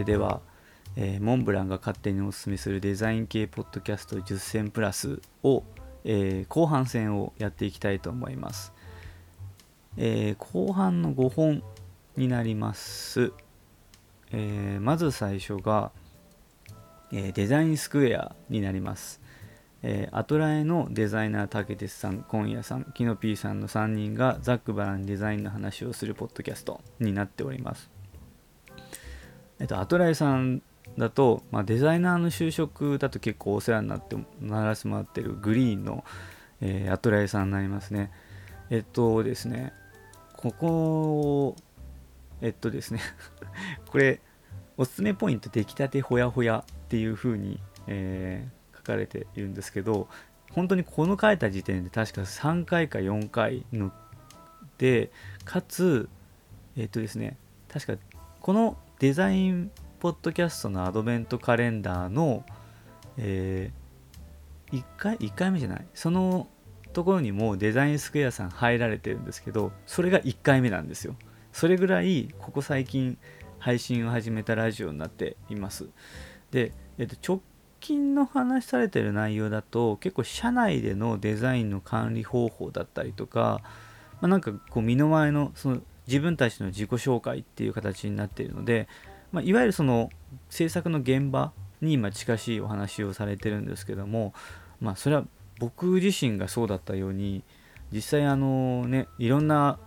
はいそれでは、えーモンブランが勝手におすすめするデザイン系ポッドキャスト10選プラスを、えー後半戦をやっていきたいと思います、えー後半の5本になります、えまず最初が、えデザインスクエアになります、えアトラエのデザイナー竹鉄さん今夜さんキノピーさんの3人がざっくばらんにデザインの話をするポッドキャストになっております。えっと、アトライさんだと、まあ、デザイナーの就職だと結構お世話になってならせてもらってるグリーンの、えーアトライさんになりますね。えっとですね、ここ、えっとですね、これ、おすすめポイント、出来たてほやほやっていう風に、えー書かれているんですけど、本当にこの書いた時点で確か3回か4回ので、かつ、えっとですね、確かこのデザインポッドキャストのアドベントカレンダーの、え1回1回目じゃない？そのところにもデザインスクエアさん入られてるんですけどそれが1回目なんですよ。それぐらいここ最近配信を始めたラジオになっています。で、えっと、直近の話されてる内容だと結構社内でのデザインの管理方法だったりとか、まあ、なんかこう身の前のその自分たちの自己紹介っていう形になっているので、まあ、いわゆるその制作の現場に今近しいお話をされてるんですけども、まあ、それは僕自身がそうだったように実際あのねいろんな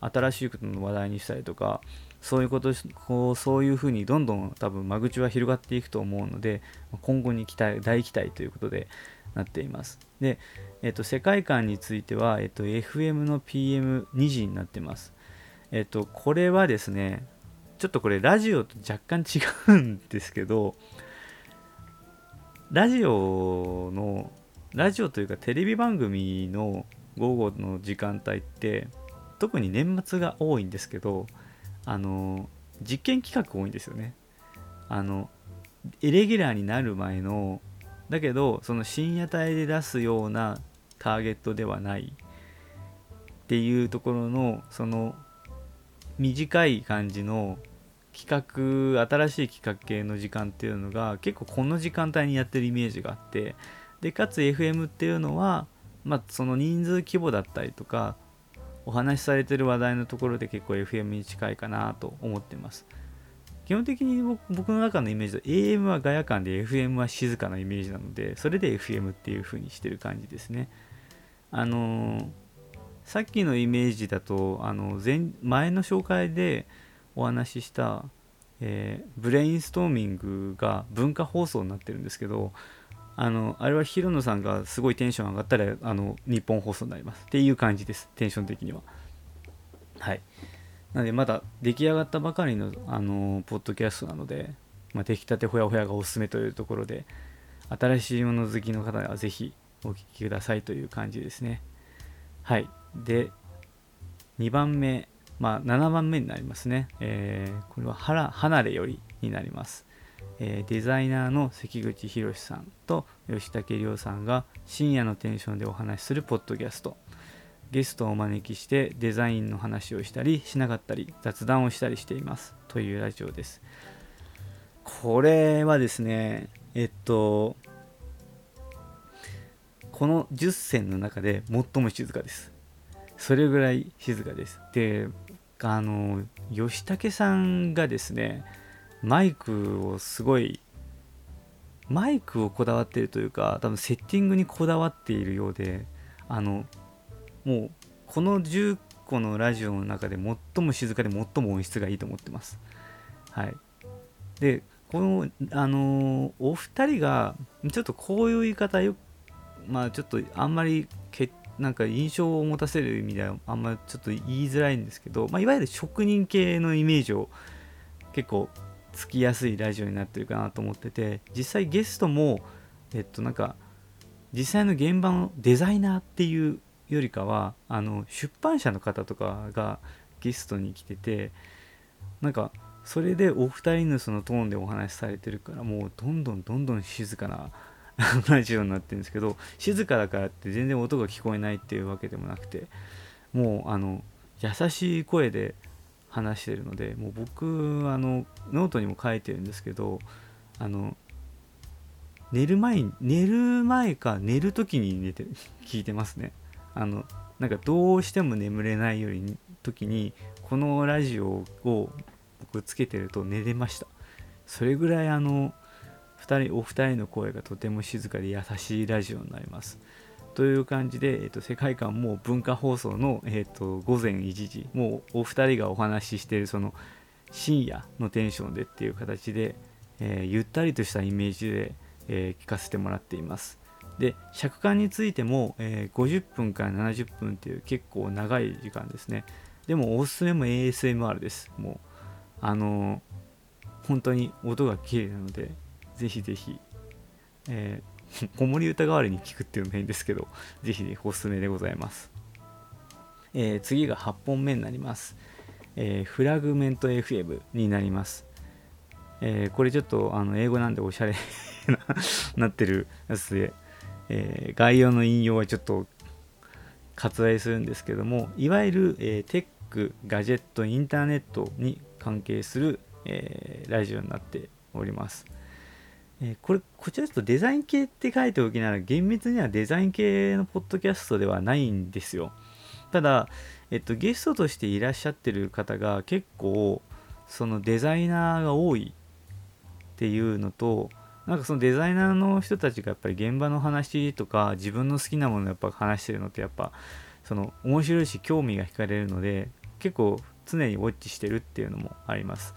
新しいことの話題にしたりとかそういうことこうそういうふうにどんどん多分間口は広がっていくと思うので今後に期待大期待ということでなっています。で、えっと、世界観については、えっと、FM の PM2 時になってます。えっとこれはですねちょっとこれラジオと若干違うんですけどラジオのラジオというかテレビ番組の午後の時間帯って特に年末が多いんですけどあの実験企画多いんですよね。あのイレギュラーになる前のだけどその深夜帯で出すようなターゲットではないっていうところのその短い感じの企画新しい企画系の時間っていうのが結構この時間帯にやってるイメージがあってでかつ FM っていうのは、まあ、その人数規模だったりとかお話しされてる話題のところで結構 FM に近いかなと思ってます。基本的に僕の中のイメージで AM はガヤ感で FM は静かなイメージなのでそれで FM っていう風にしてる感じですね。あのーさっきのイメージだとあの前前の紹介でお話しした、えーブレインストーミングが文化放送になってるんですけどあのあれは広野さんがすごいテンション上がったらあの日本放送になります。っていう感じです。テンション的には。はい。なのでまだ出来上がったばかりのあのポッドキャストなので、まあ、出来たてほやほやがおすすめというところで新しいもの好きの方はぜひお聞きくださいという感じですね。はい。で2番目まあ7番目になりますね、えーこれははら離れよりになります、えーデザイナーの関口博さんと吉武亮さんが深夜のテンションでお話しするポッドキャスト。ゲストをお招きしてデザインの話をしたりしなかったり雑談をしたりしています。というラジオです。これはですねえっとこの10選の中で最も静かです。それぐらい静かです。であの吉武さんがですねマイクをすごいマイクをこだわっているというか多分セッティングにこだわっているようであのもうこの10個のラジオの中で最も静かで最も音質がいいと思ってます。はい。でこのあのお二人がちょっとこういう言い方よまあちょっとあんまりけなんか印象を持たせる意味ではあんまちょっと言いづらいんですけど、まあ、いわゆる職人系のイメージを結構つきやすいラジオになってるかなと思ってて実際ゲストもえっとなんか実際の現場のデザイナーっていうよりかはあの出版社の方とかがゲストに来ててなんかそれでお二人のそのトーンでお話しされてるからもうどんどんどんどん静かなラジオになってるんですけど静かだからって全然音が聞こえないっていうわけでもなくてもうあの優しい声で話してるのでもう僕あのノートにも書いてるんですけどあの寝る前に寝る前か寝る時に寝て 聞いてますね。あのなんかどうしても眠れないように時にこのラジオを僕つけてると寝れました。それぐらいあの人お二人の声がとても静かで優しいラジオになります。という感じで、えーと、世界観も文化放送の、えーと、午前1時もうお二人がお話ししているその深夜のテンションでっていう形で、えー、ゆったりとしたイメージで、えー、聞かせてもらっています。で尺間についても、えー、50分から70分っていう結構長い時間ですね。でもおすすめも ASMR です。もうあの本当に音が綺麗なのでぜひぜひ、えー、子守歌代わりに聞くっていうのも変ですけど、ぜひ、ね、おすすめでございます。えー、次が8本目になります。えー、フラグメント FM になります。えー、これちょっとあの英語なんでおしゃれななってるやつで、えー、概要の引用はちょっと割愛するんですけども、いわゆる、えー、テック、ガジェット、インターネットに関係する、えー、ラジオになっております。えー、これ、こちらちょっとデザイン系って書いておきながら、厳密にはデザイン系のポッドキャストではないんですよ。ただ、えっと、ゲストとしていらっしゃってる方が結構、そのデザイナーが多いっていうのと、なんかそのデザイナーの人たちがやっぱり現場の話とか自分の好きなものをやっぱ話してるのってやっぱその面白いし興味が惹かれるので結構常にウォッチしてるっていうのもあります。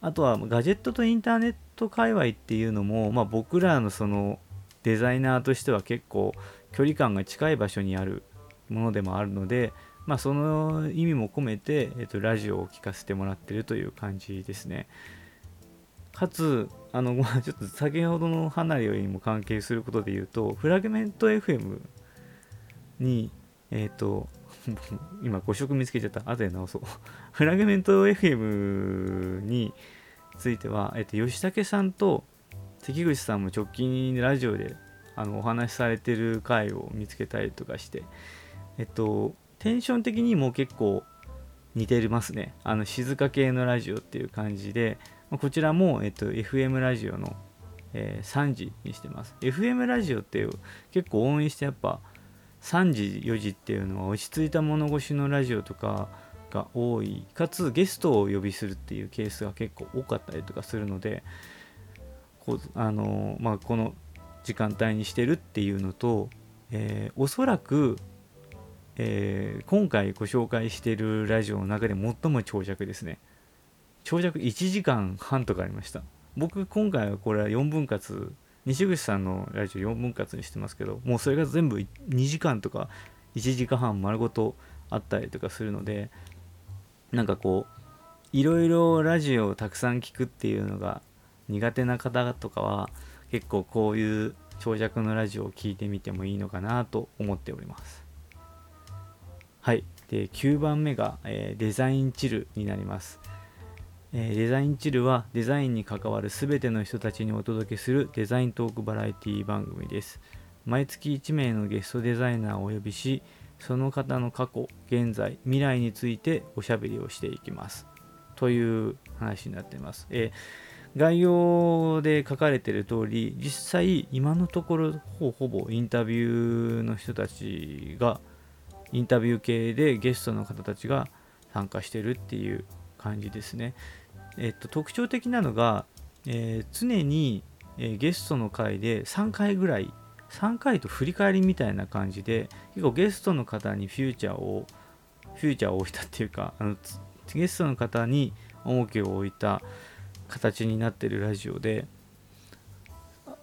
あとはガジェットとインターネット界隈っていうのも、まあ、僕らのそのデザイナーとしては結構距離感が近い場所にあるものでもあるので、まあ、その意味も込めて、えっと、ラジオを聴かせてもらってるという感じですね。かつ、あの、まあ、ちょっと先ほどの離れよりも関係することで言うと、フラグメント FM に、えっ、と、今5色見つけちゃった。後で直そう。フラグメント FM については、えっと、吉武さんと関口さんも直近ラジオであのお話しされてる回を見つけたりとかして、えっと、テンション的にも結構似てますね。あの静か系のラジオっていう感じで、こちらも、えっと、FM ラジオの、えー、3時にしてます。FM ラジオって結構応援してやっぱ3時4時っていうのは落ち着いた物腰のラジオとかが多いかつゲストをお呼びするっていうケースが結構多かったりとかするのでこうあの、まあ、この時間帯にしてるっていうのと、えー、おそらく、えー、今回ご紹介しているラジオの中で最も長尺ですね。長尺1時間半とかありました。僕今回はこれは4分割西口さんのラジオ4分割にしてますけどもうそれが全部2時間とか1時間半丸ごとあったりとかするのでなんかこういろいろラジオをたくさん聞くっていうのが苦手な方とかは結構こういう長尺のラジオを聴いてみてもいいのかなと思っております。はい。で9番目が、えー、デザインチルになります。えデザインチルはデザインに関わる全ての人たちにお届けするデザイントークバラエティ番組です。毎月1名のゲストデザイナーをお呼びし、その方の過去、現在、未来についておしゃべりをしていきます。という話になっています。えー、概要で書かれている通り、実際今のところほぼほぼインタビューの人たちが、インタビュー系でゲストの方たちが参加してるっていう感じですね。えっと、特徴的なのが、えー、常に、えー、ゲストの回で3回ぐらい3回と振り返りみたいな感じで結構ゲストの方にフューチャーをフューチャーを置いたっていうか あのゲストの方に重きを置いた形になってるラジオで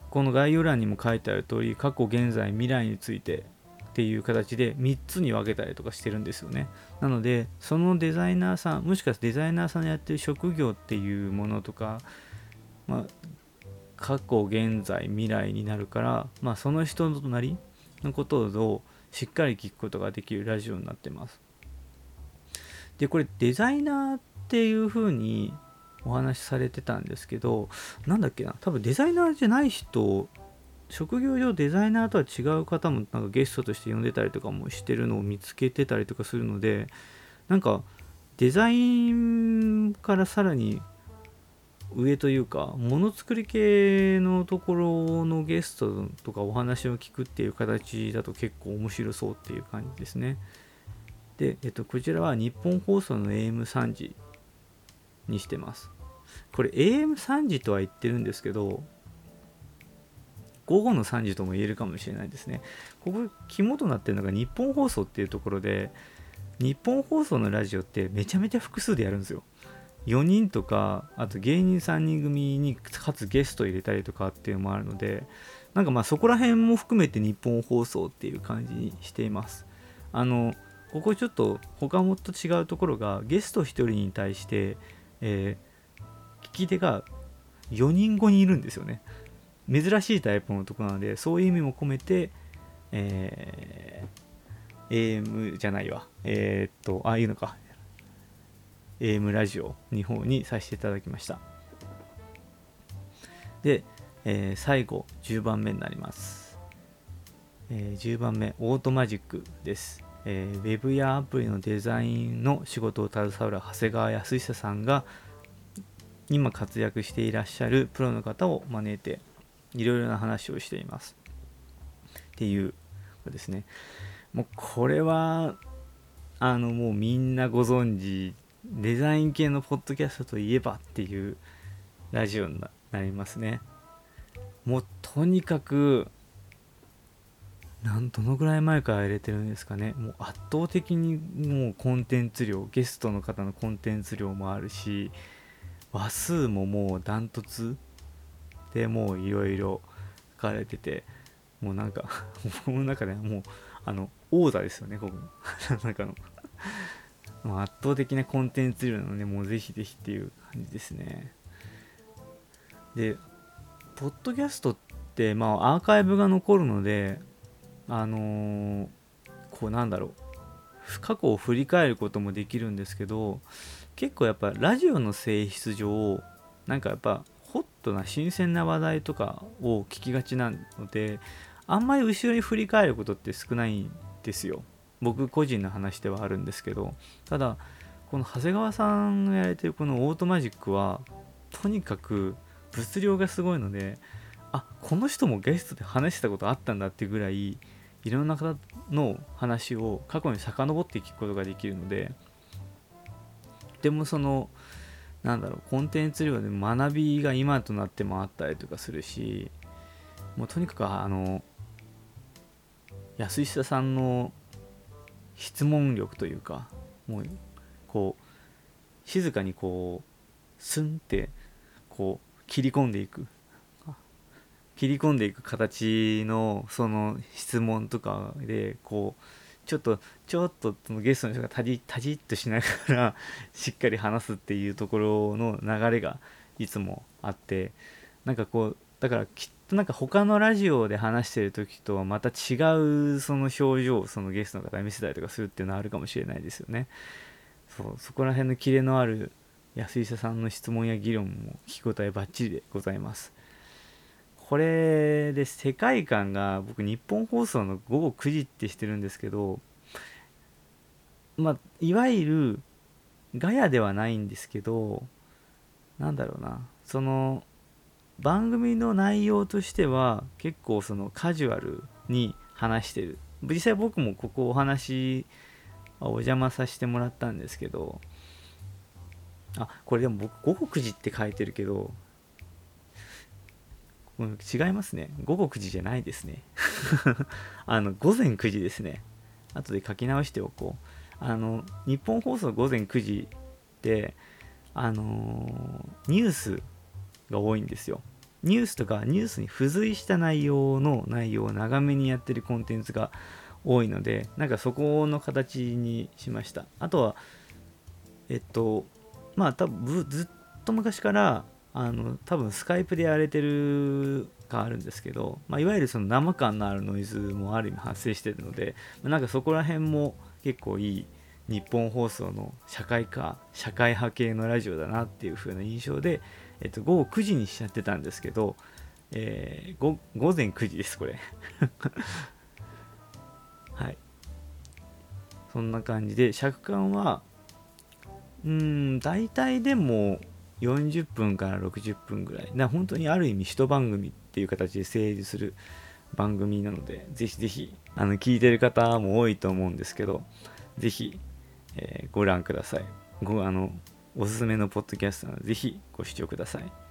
この概要欄にも書いてある通り過去現在未来についてっていう形で3つに分けたりとかしてるんですよね。なので、そのデザイナーさん、もしかしてデザイナーさんのやってる職業っていうものとか、まあ、過去、現在、未来になるから、まあ、その人の隣のことをしっかり聞くことができるラジオになってます。で、これデザイナーっていう風にお話しされてたんですけど、なんだっけな、多分デザイナーじゃない人職業上デザイナーとは違う方もなんかゲストとして呼んでたりとかもしてるのを見つけてたりとかするのでなんかデザインからさらに上というかものづくり系のところのゲストとかお話を聞くっていう形だと結構面白そうっていう感じですね。で、えっと、こちらは日本放送の AM3 時にしてます。これ AM3 時とは言ってるんですけど午後の3時とも言えるかもしれないですね。ここ肝となってるのが日本放送っていうところで日本放送のラジオってめちゃめちゃ複数でやるんですよ。4人とかあと芸人3人組にかつゲスト入れたりとかっていうのもあるのでなんかまあそこら辺も含めて日本放送っていう感じにしています。あのここちょっと他もっと違うところがゲスト1人に対して、えー、聞き手が4人5人いるんですよね。珍しいタイプのとこなのでそういう意味も込めて、えー、AM じゃないわ。えー、っとああいうのか。AM ラジオ日本にさせていただきました。で、えー、最後10番目になります、えー、10番目オートマジックです、えー、ウェブやアプリのデザインの仕事を携わる長谷川康久さんが今活躍していらっしゃるプロの方を招いていろいろな話をしています。っていうですね。もうこれはあのもうみんなご存知デザイン系のポッドキャストといえばっていうラジオになりますね。もうとにかくなんどのぐらい前から入れてるんですかね。もう圧倒的にもうコンテンツ量ゲストの方のコンテンツ量もあるし話数ももうダントツ。でもういろいろ書かれててもうなんか 僕の中ではもうあの王座ですよねここの。中のまあ、圧倒的なコンテンツ量なので、もうぜひぜひっていう感じですね。で、ポッドキャストって、まあ、アーカイブが残るので、あのー、こうなんだろう、過去を振り返ることもできるんですけど、結構やっぱラジオの性質上、なんかやっぱホットな新鮮な話題とかを聞きがちなので、あんまり後ろに振り返ることって少ないんですよ。僕個人の話ではあるんですけどただこの長谷川さんがやられてるこのオートマジックはとにかく物量がすごいのであこの人もゲストで話したことあったんだってぐらいいろんな方の話を過去に遡って聞くことができるのででもそのなんだろうコンテンツ量で学びが今となってもあったりとかするしもうとにかくあの安久さんの質問力というかもうこう静かにこうスンってこう切り込んでいく。切り込んでいく形のその質問とかでこうちょっとちょっとゲストの人がタジタジっとしながら しっかり話すっていうところの流れがいつもあってなんかこうだからきっとなんか他のラジオで話してる時とはまた違うその表情をそのゲストの方に見せたりとかするっていうのはあるかもしれないですよね。そうそこら辺のキレのある安井さんの質問や議論も聞き応えばっちりでございます。これで世界観が僕日本放送の午後9時ってしてるんですけどまあいわゆるガヤではないんですけどなんだろうな。その番組の内容としては結構そのカジュアルに話してる。実際僕もここお話お邪魔させてもらったんですけど。あこれでも僕午後9時って書いてるけど。違いますね。午後9時じゃないですね。あの午前9時ですね。後で書き直しておこう。あの日本放送午前9時ってあのー、ニュースが多いんですよ。ニュースとかニュースに付随した内容の内容を長めにやってるコンテンツが多いので、なんかそこの形にしました。あとは、えっと、まあ多分ずっと昔からあの多分スカイプでやれてるがあるんですけど、まあ、いわゆるその生感のあるノイズもある意味発生してるので、なんかそこら辺も結構いい日本放送の社会科社会派系のラジオだなっていう風な印象でえっと、午後9時にしちゃってたんですけど、えー、午前9時です、これ。はい。そんな感じで、尺感は、うん大体でも40分から60分ぐらいな本当にある意味一番組っていう形で成立する番組なのでぜひぜひあの聞いてる方も多いと思うんですけどぜひ、えー、ご覧くださいごあのおすすめのポッドキャストなのでぜひご視聴ください。